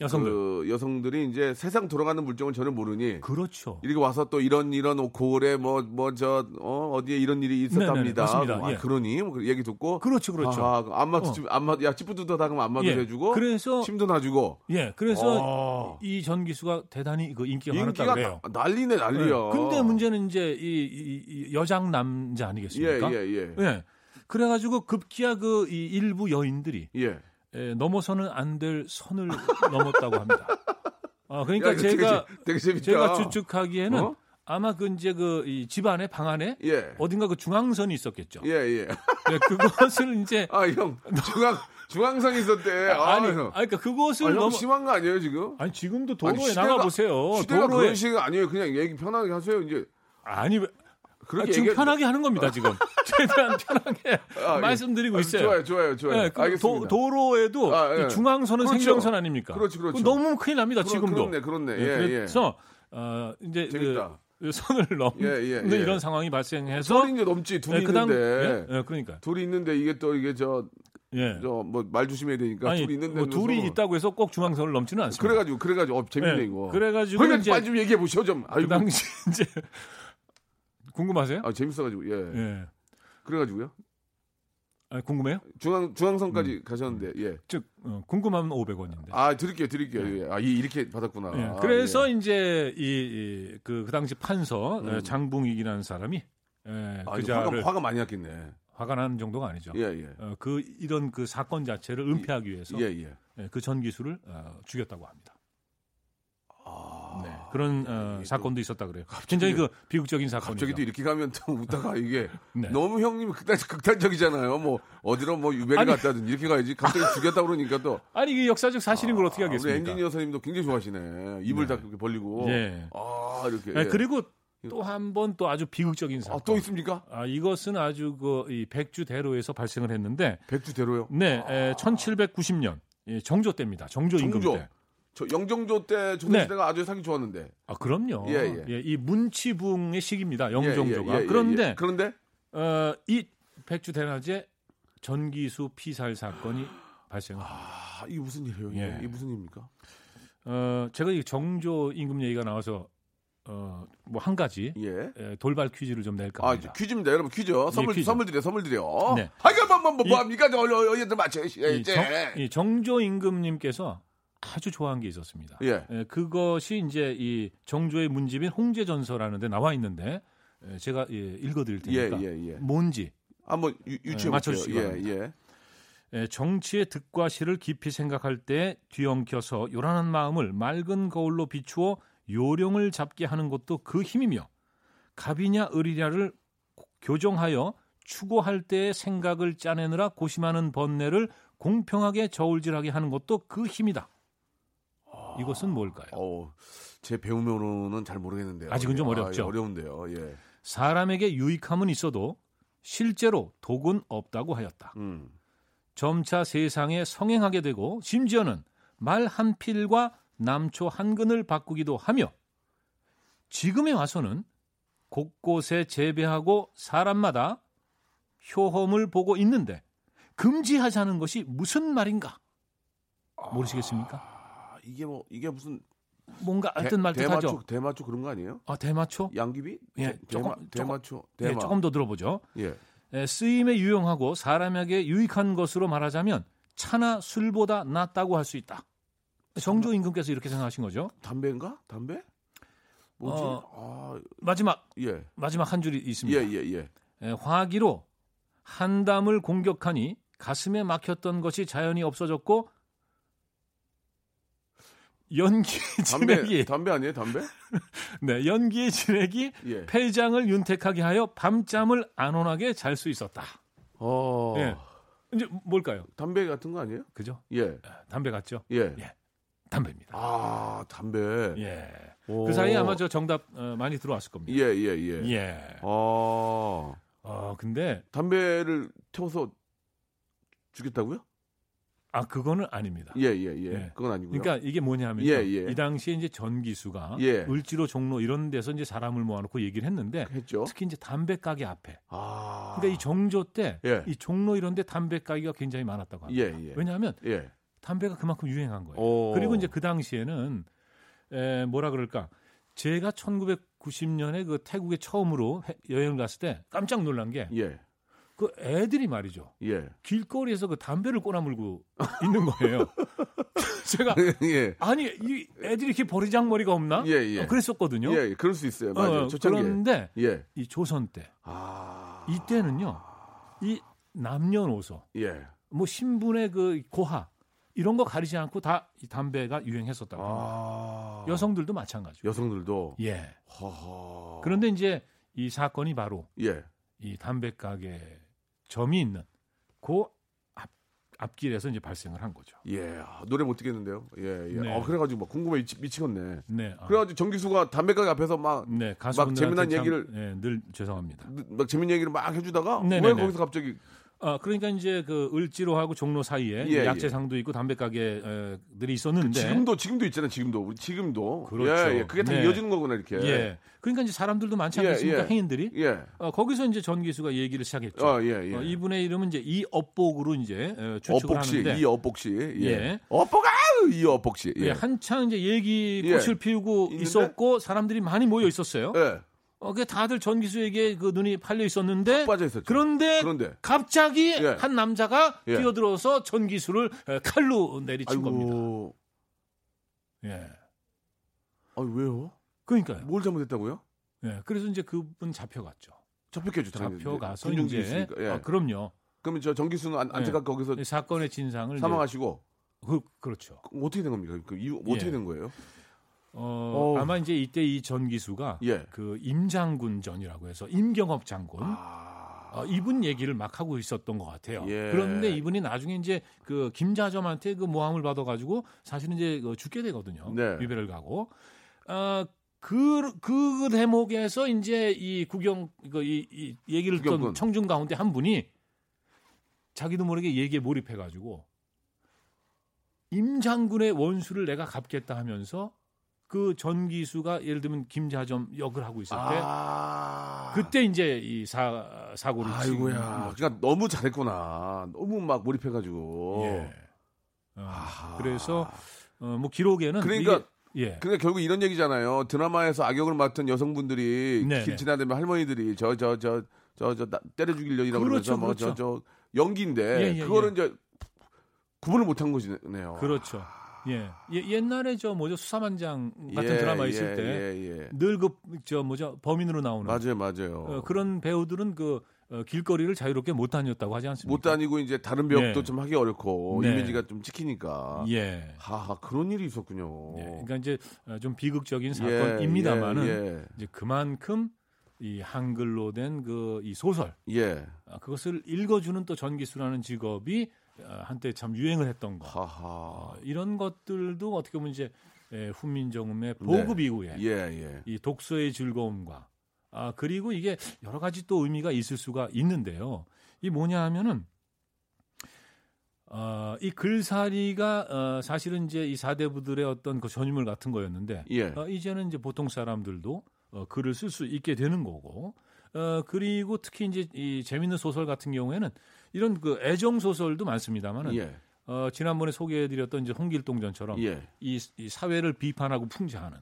여성들. 그 여성들이 이제 세상 돌아가는 물정을 전혀 모르니 그렇죠. 이렇게 와서 또 이런 이런 고을에 뭐 뭐 저 어, 어디에 이런 일이 있었답니다. 네네네, 맞습니다. 아, 예. 그러니 뭐 얘기 듣고 그렇죠, 그렇죠. 아, 안마도 어. 집 안마 야 찌뿌드다 하면 안마도 예. 해주고 그래서 침도 놔주고 예, 그래서 어. 이 전기수가 대단히 그 인기가 인기가 그래요. 나- 난리네 난리야. 예. 근데 문제는 이제 이, 이- 이 여장 남자 아니겠습니까? 예 예 예. 예. 그래가지고 급기야 그 이 일부 여인들이 예. 에, 넘어서는 안 될 선을 넘었다고 합니다. 아, 그러니까 야, 되게 제가 재- 되게 재밌다. 제가 추측하기에는 어? 아마 그 이제 그 이 집안의 방 안에 예. 어딘가 그 중앙선이 있었겠죠. 예, 예. 네, 그것을 이제 아, 형, 중앙, 중앙선 있었대. 아, 아니, 형. 아니 그러니까 그것을 아, 형 넘어 심한 거 아니에요, 지금? 아니 지금도 아니, 도로에 시대가- 나가 보세요. 시대가 도로에 그런 시가 아니에요. 그냥 얘기 편하게 하세요, 이제. 아니 왜- 그렇게 아, 지금 얘기해- 편하게 하는 겁니다 지금 최대한 편하게 아, 예. 말씀드리고 아, 있어요. 좋아요, 좋아요, 좋아요. 예, 그. 도, 로에도 아, 예. 중앙선은 그렇죠. 생명선 아닙니까? 그렇지, 그렇죠. 그거 너무 큰일 납니다 그러- 지금도. 그렇네, 그렇네. 예, 예, 그래서 어, 이제 재밌다. 그 선을 넘는 예, 예, 예. 이런 상황이 발생해서 둘이 이제 넘지, 둘이 예, 그다음- 있는데. 예, 예, 그러니까 둘이 있는데 이게 또 이게 저, 예. 저, 뭐, 말 조심해야 되니까. 아니 둘이 있는데. 뭐 둘이 있다고 해서 꼭 중앙선을 넘지는 않습니다. 그래가지고, 그래가지고, 어, 재밌네, 예, 이거. 그래가지고 이제 빨리 좀 얘기해 보시오, 좀. 아이고. 그 당시 이제 궁금하세요? 아, 재밌어가지고, 예. 예. 그래가지고요. 아, 궁금해요? 중앙, 중앙선까지 음. 가셨는데, 예. 즉 어, 궁금하면 500원인데. 아, 드릴게요, 드릴게요. 예. 아, 이- 이렇게 받았구나. 예, 아, 그래서 예. 이제 이그그 당시 판서 음. 어, 장붕익이라는 사람이 예, 아, 그 이거 화가, 자를 화가 많이 났겠네. 화가 나는 정도가 아니죠. 예, 예. 어, 그 이런 그 사건 자체를 은폐하기 위해서 예, 예. 예, 그 전 기수를 어, 죽였다고 합니다. 아, 네, 그런 어, 사건도 있었다 그래요. 굉장히 그 비극적인 사건이죠. 갑자기 또 이렇게 가면 또 웃다가 이게 네. 너무 형님이 극단, 극단적이잖아요. 뭐 어디로 뭐 유배를. 갔다든 이렇게 가야지. 갑자기 죽였다 그러니까 또 아니 이게 역사적 사실인 걸 어떻게 아, 우리 하겠습니까? 엔지니어 선생님도 굉장히 좋아하시네. 입을 다 그렇게 벌리고. 예. 아 이렇게. 예, 그리고 또 한 번 또 아주 비극적인 사건. 아, 또 있습니까? 아, 이것은 아주 그 이 백주대로에서 발생을 했는데 백주대로요. 네, 에, 1790년 예, 정조 때입니다. 정조 임금 정조. 때. 저 영정조 때 조선 네. 시대가 아주 사기 좋았는데. 아, 그럼요. 예, 예. 이 문치붕의 시기입니다. 예, 영정조가. 예, 예, 예, 그런데 예. 그런데 어, 이 백주 대낮에 전기수 피살 사건이 발생을 합니다. 아 이게 무슨 일이에요? 예. 이게 무슨 일입니까? 어, 제가 이 정조 임금 얘기가 나와서 어, 뭐 한 가지 예. 에, 돌발 퀴즈를 좀 낼까 아, 합니다. 퀴즈입니다. 여러분 퀴즈. 선물 퀴즈. 선물 드려. 선물 드려. 네. 하여간 뭐, 뭐, 뭐, 이- 뭐 합니까? 저 얼른 어디들 맞춰. 이, 이제. 정, 이 정조 임금님께서 아주 좋아한 게 있었습니다. 예. 에, 그것이 이제 이 정조의 문집인 홍제전서라는 데 나와 있는데 에, 제가 예, 읽어드릴 예, 테니까 예, 예. 뭔지 한번 유- 유추해 네, 맞춰주시기 예, 바랍니다. 예. 에, 정치의 득과 실을 깊이 생각할 때 뒤엉켜서 요란한 마음을 맑은 거울로 비추어 요령을 잡게 하는 것도 그 힘이며 갑이냐 을이냐를 교정하여 추구할 때의 생각을 짜내느라 고심하는 번뇌를 공평하게 저울질하게 하는 것도 그 힘이다. 이것은 뭘까요? 어, 제 배우면은 잘 모르겠는데요. 아직은 좀 아, 어렵죠? 어려운데요. 예. 사람에게 유익함은 있어도 실제로 독은 없다고 하였다. 음. 점차 세상에 성행하게 되고 심지어는 말 한 필과 남초 한 근을 바꾸기도 하며 지금에 와서는 곳곳에 재배하고 사람마다 효험을 보고 있는데 금지하자는 것이 무슨 말인가? 모르시겠습니까? 아, 이게 뭐 이게 무슨 뭔가 대- 어떤 말 대마초 뜻하죠? 대마초 그런 거 아니에요? 아, 대마초? 양귀비? 예, 대- 조금- 대마, 대마초. 예, 대마. 조금 더 들어보죠. 예. 에, 쓰임에 유용하고 사람에게 유익한 것으로 말하자면 차나 술보다 낫다고 할 수 있다. 정조 임금께서 이렇게 생각하신 거죠. 담배인가? 담배? 뭐지? 어, 마지막 아, 예. 마지막 한 줄이 예, 있습니다. 예, 예. 에, 화기로 한담을 공격하니 가슴에 막혔던 것이 자연히 없어졌고 연기 담배 진액이 담배 아니에요? 담배? 네, 연기의 진액이 예. 폐장을 윤택하게 하여 밤잠을 안온하게 잘 수 있었다. 어. 예. 이제 뭘까요? 담배 같은 거 아니에요? 그죠? 예. 담배 같죠? 예. 예. 담배입니다. 아, 담배. 예. 오. 그 사이에 아마 저 정답 어, 많이 들어왔을 겁니다. 예, 예, 예. 예. 어. 어, 근데 담배를 태워서 죽였다고요? 아 그거는 아닙니다. 예, 예, 예. 예. 그건 아니고요. 그러니까 이게 뭐냐면 예, 예. 이 당시에 이제 전기수가 예. 을지로 종로 이런 데서 이제 사람을 모아놓고 얘기를 했는데 했죠. 특히 이제 담배 가게 앞에 아. 그러니까 이 정조 때이 예. 종로 이런 데 담배 가게가 굉장히 많았다고 합니다. 예, 예. 왜냐하면 예. 담배가 그만큼 유행한 거예요. 오. 그리고 이제 그 당시에는 에, 뭐라 그럴까? 제가 1990년에 그 태국에 처음으로 해- 여행을 갔을 때 깜짝 놀란 게 그 예. 애들이 말이죠. 예. 길거리에서 그 담배를 꼬나 물고 있는 거예요. 제가 예. 아니 이 애들이 이렇게 버리장머리가 없나? 예, 예. 어, 그랬었거든요. 예, 예. 그럴 수 있어요. 맞아요. 어. 그런데 예. 이 조선 때 아. 이때는요. 이 남녀노소 예. 뭐 신분의 그 고하 이런 거 가리지 않고 다 이 담배가 유행했었다고. 아. 여성들도 마찬가지고. 여성들도 예. 허허. 그런데 이제 이 사건이 바로 예. 이 담배 가게 점이 있는 그 앞, 앞길에서 이제 발생을 한 거죠. 예. 아, 노래 못 듣겠는데요. 예, 예. 네. 어, 그래 가지고 막 궁금해 미치, 미치겠네. 네. 아, 그래 가지고 정기수가 담배가게 앞에서 막 네, 가수분들한테 재미난 참, 얘기를- 네, 늘 죄송합니다. 막 재밌는 얘기를 막 해주다가 네, 왜 네, 네. 거기서 갑자기 아, 그러니까 이제 그 을지로하고 종로 사이에 예, 약재상도 있고 담배 가게들이 있었는데 지금도 지금도 있잖아요. 지금도 우리 지금도 그렇죠. 예, 예. 그게 다 네. 이어지는 거구나 이렇게. 예. 그러니까 이제 사람들도 많지 예, 않겠습니까? 예. 행인들이. 예. 어, 거기서 이제 전 기수가 얘기를 시작했죠. 어, 예, 예. 어, 이분의 이름은 이제 이 업복으로 이제 어, 추측을 하는데 이 어복씨. 예. 예. 어복아! 이 어복씨. 예, 예. 한창 이제 얘기 예. 꽃을 피우고? 있었고 사람들이 많이 모여 있었어요. 예. 어, 그 다들 전기수에게 그 눈이 팔려 있었는데 빠져 있었죠. 그런데, 그런데. 갑자기 예. 한 남자가 예. 뛰어들어서 전기수를 에, 칼로 내리친 겁니다. 아이고. 예. 아, 왜요? 그러니까요. 뭘 잘못했다고요? 예. 그래서 이제 그분 잡혀갔죠. 당연히. 잡혀가서 이제 있으니까. 예. 아, 그럼요. 그러면 저 정기수는 안, 예. 안타깝게 거기서 이 사건의 진상을 사망하시고 그, 그렇죠. 어떻게 된 겁니까? 그 이유 어떻게 예. 된 거예요? 어, 어우. 아마 이제 이때 이 전기수가 예. 그 임장군 전이라고 해서 임경업 장군 아. 어, 이분 얘기를 막 하고 있었던 것 같아요. 예. 그런데 이분이 나중에 이제 그 김자점한테 그 모함을 받아가지고 사실은 이제 그 죽게 되거든요. 네. 위배를 가고. 어, 그, 그 대목에서 이제 이 구경, 그, 이, 이 얘기를 듣던. 청중 가운데 한 분이 자기도 모르게 얘기에 몰입해가지고 임 장군의 원수를 내가 갚겠다 하면서 그 전기수가 예를 들면 김자점 역을 하고 있을 때 아. 그때 이제 이 사, 사고를 아이고야. 그러니까 너무 잘했구나. 너무 막 몰입해가지고. 예. 어, 그래서 어, 뭐 기록에는 그러니까 이게, 예. 그러니까 결국 이런 얘기잖아요. 드라마에서 악역을 맡은 여성분들이 네, 길 네. 지나다니면 할머니들이 저 저 저 저 저 때려 죽이려 이러고 그렇죠, 그러면서 뭐저저 그렇죠. 연기인데 예, 예, 그거를 예. 이제 구분을 못한 것이네요. 그렇죠. 예. 예, 옛날에 저 뭐죠 수사만장 같은 예, 드라마 예, 있을 때 예, 예. 늘그 저 뭐죠 범인으로 나오는 맞아요, 맞아요. 어, 그런 배우들은 그 어, 길거리를 자유롭게 못 다녔다고 하지 않습니까? 못 다니고 이제 다른 배역도 네. 좀 하기 어렵고 네. 이미지가 좀 찍히니까. 예. 하하 그런 일이 있었군요. 예. 그러니까 이제 어, 좀 비극적인 예, 사건입니다만은 예, 예. 이제 그만큼 이 한글로 된 그 이 소설 예. 아, 그것을 읽어주는 또 전기수라는 직업이 어, 한때 참 유행을 했던 거. 어, 이런 것들도 어떻게 보면 이제 예, 훈민정음의 보급 이후에 예, 예. 이 독서의 즐거움과 아 그리고 이게 여러 가지 또 의미가 있을 수가 있는데요. 이 뭐냐 하면은 어, 이 글살이가 어, 사실은 이제 이 사대부들의 어떤 그 전유물 같은 거였는데 예. 어, 이제는 이제 보통 사람들도 어, 글을 쓸 수 있게 되는 거고 어, 그리고 특히 이제 이 재밌는 소설 같은 경우에는 이런 그 애정 소설도 많습니다만은 예. 어, 지난번에 소개해드렸던 이제 홍길동전처럼 예. 이, 이 사회를 비판하고 풍자하는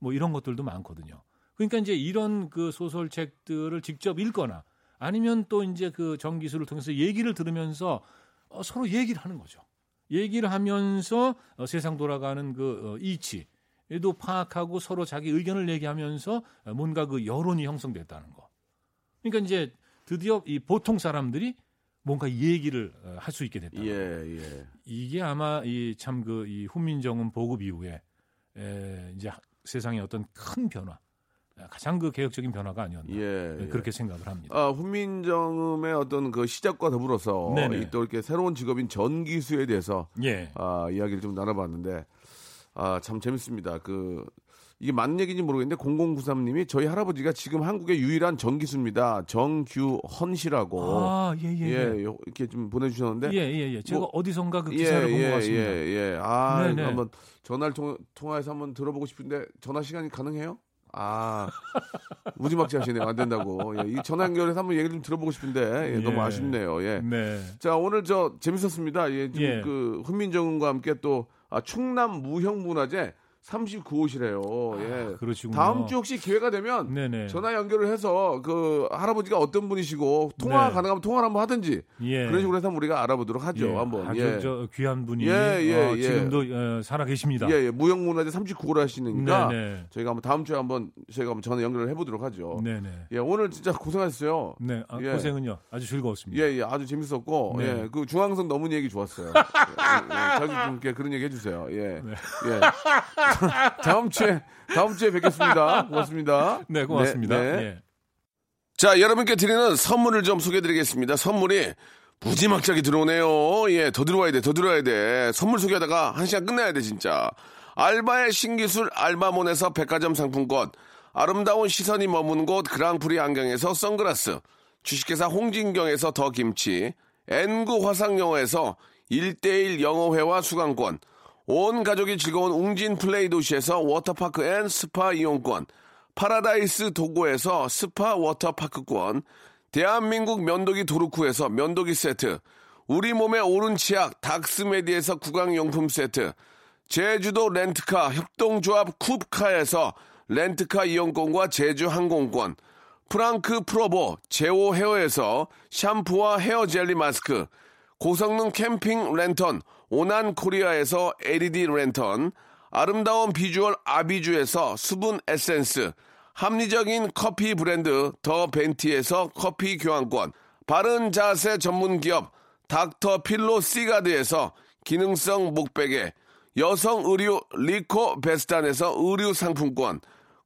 뭐 이런 것들도 많거든요. 그러니까 이제 이런 그 소설책들을 직접 읽거나 아니면 또 이제 그 정기수를 통해서 얘기를 들으면서 어, 서로 얘기를 하는 거죠. 얘기를 하면서 어, 세상 돌아가는 그 어, 이치 도 파악하고 서로 자기 의견을 얘기하면서 어, 뭔가 그 여론이 형성됐다는 거. 그러니까 이제 드디어 이 보통 사람들이 뭔가 얘기를 어, 할수 있게 됐다. 예, 예. 이게 아마 이 참 그 이 훈민정음 보급 이후에 에, 이제 세상의 어떤 큰 변화, 가장 그 개혁적인 변화가 아니었나 예. 네, 그렇게 생각을 합니다. 아, 훈민정음의 어떤 그 시작과 더불어서 네네. 이또 이렇게 새로운 직업인 전기수에 대해서 예, 아, 이야기를 좀 나눠봤는데 아, 참 재밌습니다. 그 이게 맞는 얘기인지 모르겠는데 0093님이 저희 할아버지가 지금 한국의 유일한 전기수입니다. 정규헌 씨라고 아, 예, 예, 예. 예, 요- 이렇게 좀 보내주셨는데 예, 예, 예. 제가 뭐- 어디선가 그 예, 기사를 본것 예, 같습니다. 예, 예. 아, 네네. 한번 전화를 통, 통화해서 한번 들어보고 싶은데 전화 시간이 가능해요? 아, 무지막지 하시네요. 안 된다고. 예, 이 전화 연결해서 한번 얘기 좀 들어보고 싶은데 예, 너무 예. 아쉽네요. 예. 네. 자, 오늘 저 재밌었습니다. 예, 지금 예. 그 훈민정음과 함께 또 아, 충남 무형문화재 39호시래요. 예. 아, 그러시군요. 다음 주 혹시 기회가 되면 네네. 전화 연결을 해서 그 할아버지가 어떤 분이시고 통화 네. 가능하면 통화를 한번 하든지 예. 그런 식으로 해서 우리가 알아보도록 하죠. 예, 한번. 아주 예. 저 귀한 분이 예, 예, 어, 예. 지금도 어, 살아 계십니다. 예, 예. 무형문화재 39호를 하시니까 네네. 저희가 한번 다음 주에 한번 저희가 한번 전화 연결을 해보도록 하죠. 네네. 예, 오늘 진짜 고생하셨어요. 네, 아, 예. 고생은요. 아주 즐거웠습니다. 예, 예, 아주 재밌었고, 네. 예, 그 중앙선 넘은 얘기 좋았어요. 예, 예, 자주 그런 얘기 해주세요. 예, 네. 예. 다음 주에 다음 주에 뵙겠습니다. 고맙습니다. 네, 고맙습니다. 네, 네. 예. 자, 여러분께 드리는 선물을 좀 소개해드리겠습니다. 선물이 무지막지하게 들어오네요. 예, 더 들어와야 돼, 더 들어와야 돼. 선물 소개하다가 한 시간 끝내야 돼, 진짜. 알바의 신기술 알바몬에서 백화점 상품권, 아름다운 시선이 머무는 곳 그랑프리 안경에서 선글라스, 주식회사 홍진경에서 더 김치, N구 화상영어에서 1대1 영어회화 수강권, 온 가족이 즐거운 웅진 플레이 도시에서 워터파크 and 스파 이용권, 파라다이스 도고에서 스파 워터파크권, 대한민국 면도기 도루코에서 면도기 세트, 우리 몸에 옳은 치약 닥스메디에서 구강용품 세트, 제주도 렌트카 협동조합 쿱카에서 렌트카 이용권과 제주 항공권, 프랑크 프로보 제오 헤어에서 샴푸와 헤어 젤리 마스크, 고성능 캠핑 랜턴 오난 코리아에서 LED 랜턴, 아름다운 비주얼 아비주에서 수분 에센스, 합리적인 커피 브랜드 더 벤티에서 커피 교환권, 바른 자세 전문 기업 닥터 필로 시가드에서 기능성 목베개, 여성 의류 리코 베스탄에서 의류 상품권,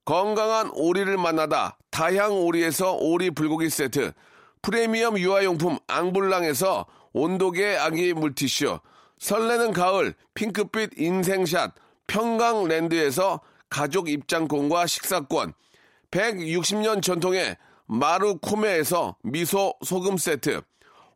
건강한 오리를 만나다 다향 오리에서 오리 불고기 세트, 프리미엄 유아용품 앙블랑에서 온도계 아기 물티슈, 설레는 가을 핑크빛 인생샷 평강랜드에서 가족 입장권과 식사권, 160년 전통의 마루코메에서 미소 소금 세트,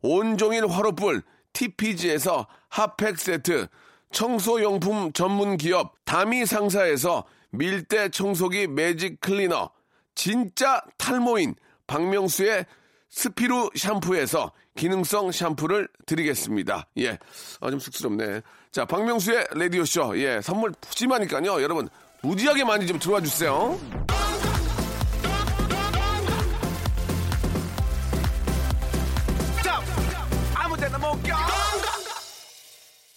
온종일 화로불 TPG에서 핫팩 세트, 청소용품 전문 기업 다미 상사에서 밀대 청소기 매직 클리너, 진짜 탈모인 박명수의 스피루 샴푸에서 기능성 샴푸를 드리겠습니다. 예. 아, 좀 쑥스럽네. 자, 박명수의 라디오쇼. 예, 선물 푸짐하니까요. 여러분, 무지하게 많이 좀 들어와 주세요.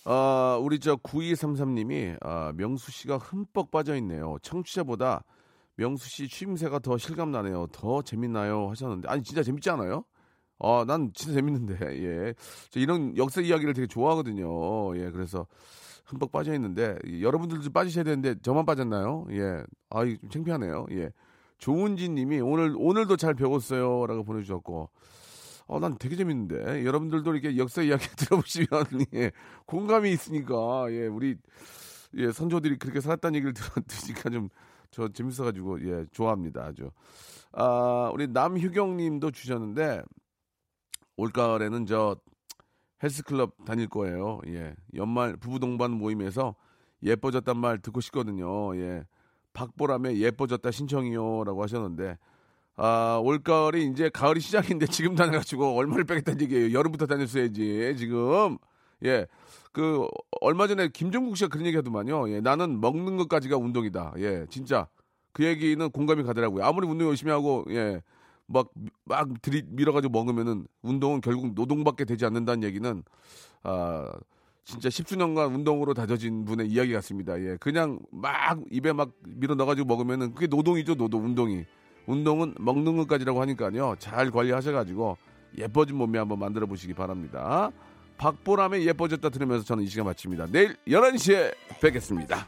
아, 우리 저 9233님이 아, 명수 씨가 흠뻑 빠져 있네요. 청취자보다 명수 씨 취임새가 더 실감 나네요. 더 재밌나요? 하셨는데 아니 진짜 재밌지 않아요? 아, 난 진짜 재밌는데. 예. 저 이런 역사 이야기를 되게 좋아하거든요. 예. 그래서 흠뻑 빠져 있는데 여러분들도 빠지셔야 되는데 저만 빠졌나요? 예. 아, 좀 창피하네요. 예. 조은진 님이 오늘 오늘도 잘 배웠어요라고 보내 주셨고 어, 난 되게 재밌는데. 여러분들도 이렇게 역사 이야기 들어보시면, 예, 공감이 있으니까, 예, 우리, 예, 선조들이 그렇게 살았다는 얘기를 들었으니까 좀, 저 재밌어가지고, 예, 좋아합니다. 아주. 아, 우리 남휴경 님도 주셨는데, 올 가을에는 저, 헬스클럽 다닐 거예요. 예. 연말 부부 동반 모임에서 예뻐졌단 말 듣고 싶거든요. 예. 박보람의 예뻐졌다 신청이요라고 하셨는데 아, 올가을이 이제 가을이 시작인데 지금 다녀가지고 얼마를 빼겠다는 얘기예요. 여름부터 다녔어야지, 지금. 예. 그, 얼마 전에 김종국 씨가 그런 얘기 하더만요. 예. 나는 먹는 것까지가 운동이다. 예. 진짜. 그 얘기는 공감이 가더라고요. 아무리 운동 열심히 하고, 예. 막, 막 들이, 밀어가지고 먹으면은 운동은 결국 노동밖에 되지 않는다는 얘기는, 아, 진짜 10수년간 운동으로 다져진 분의 이야기 같습니다. 예. 그냥 막 입에 막 밀어 넣어가지고 먹으면은 그게 노동이죠, 노동, 운동이. 운동은 먹는 것까지라고 하니까요. 잘 관리하셔가지고 예뻐진 몸매 한번 만들어 보시기 바랍니다. 박보람의 예뻐졌다 들으면서 저는 이 시간 마칩니다. 내일 11시에 뵙겠습니다.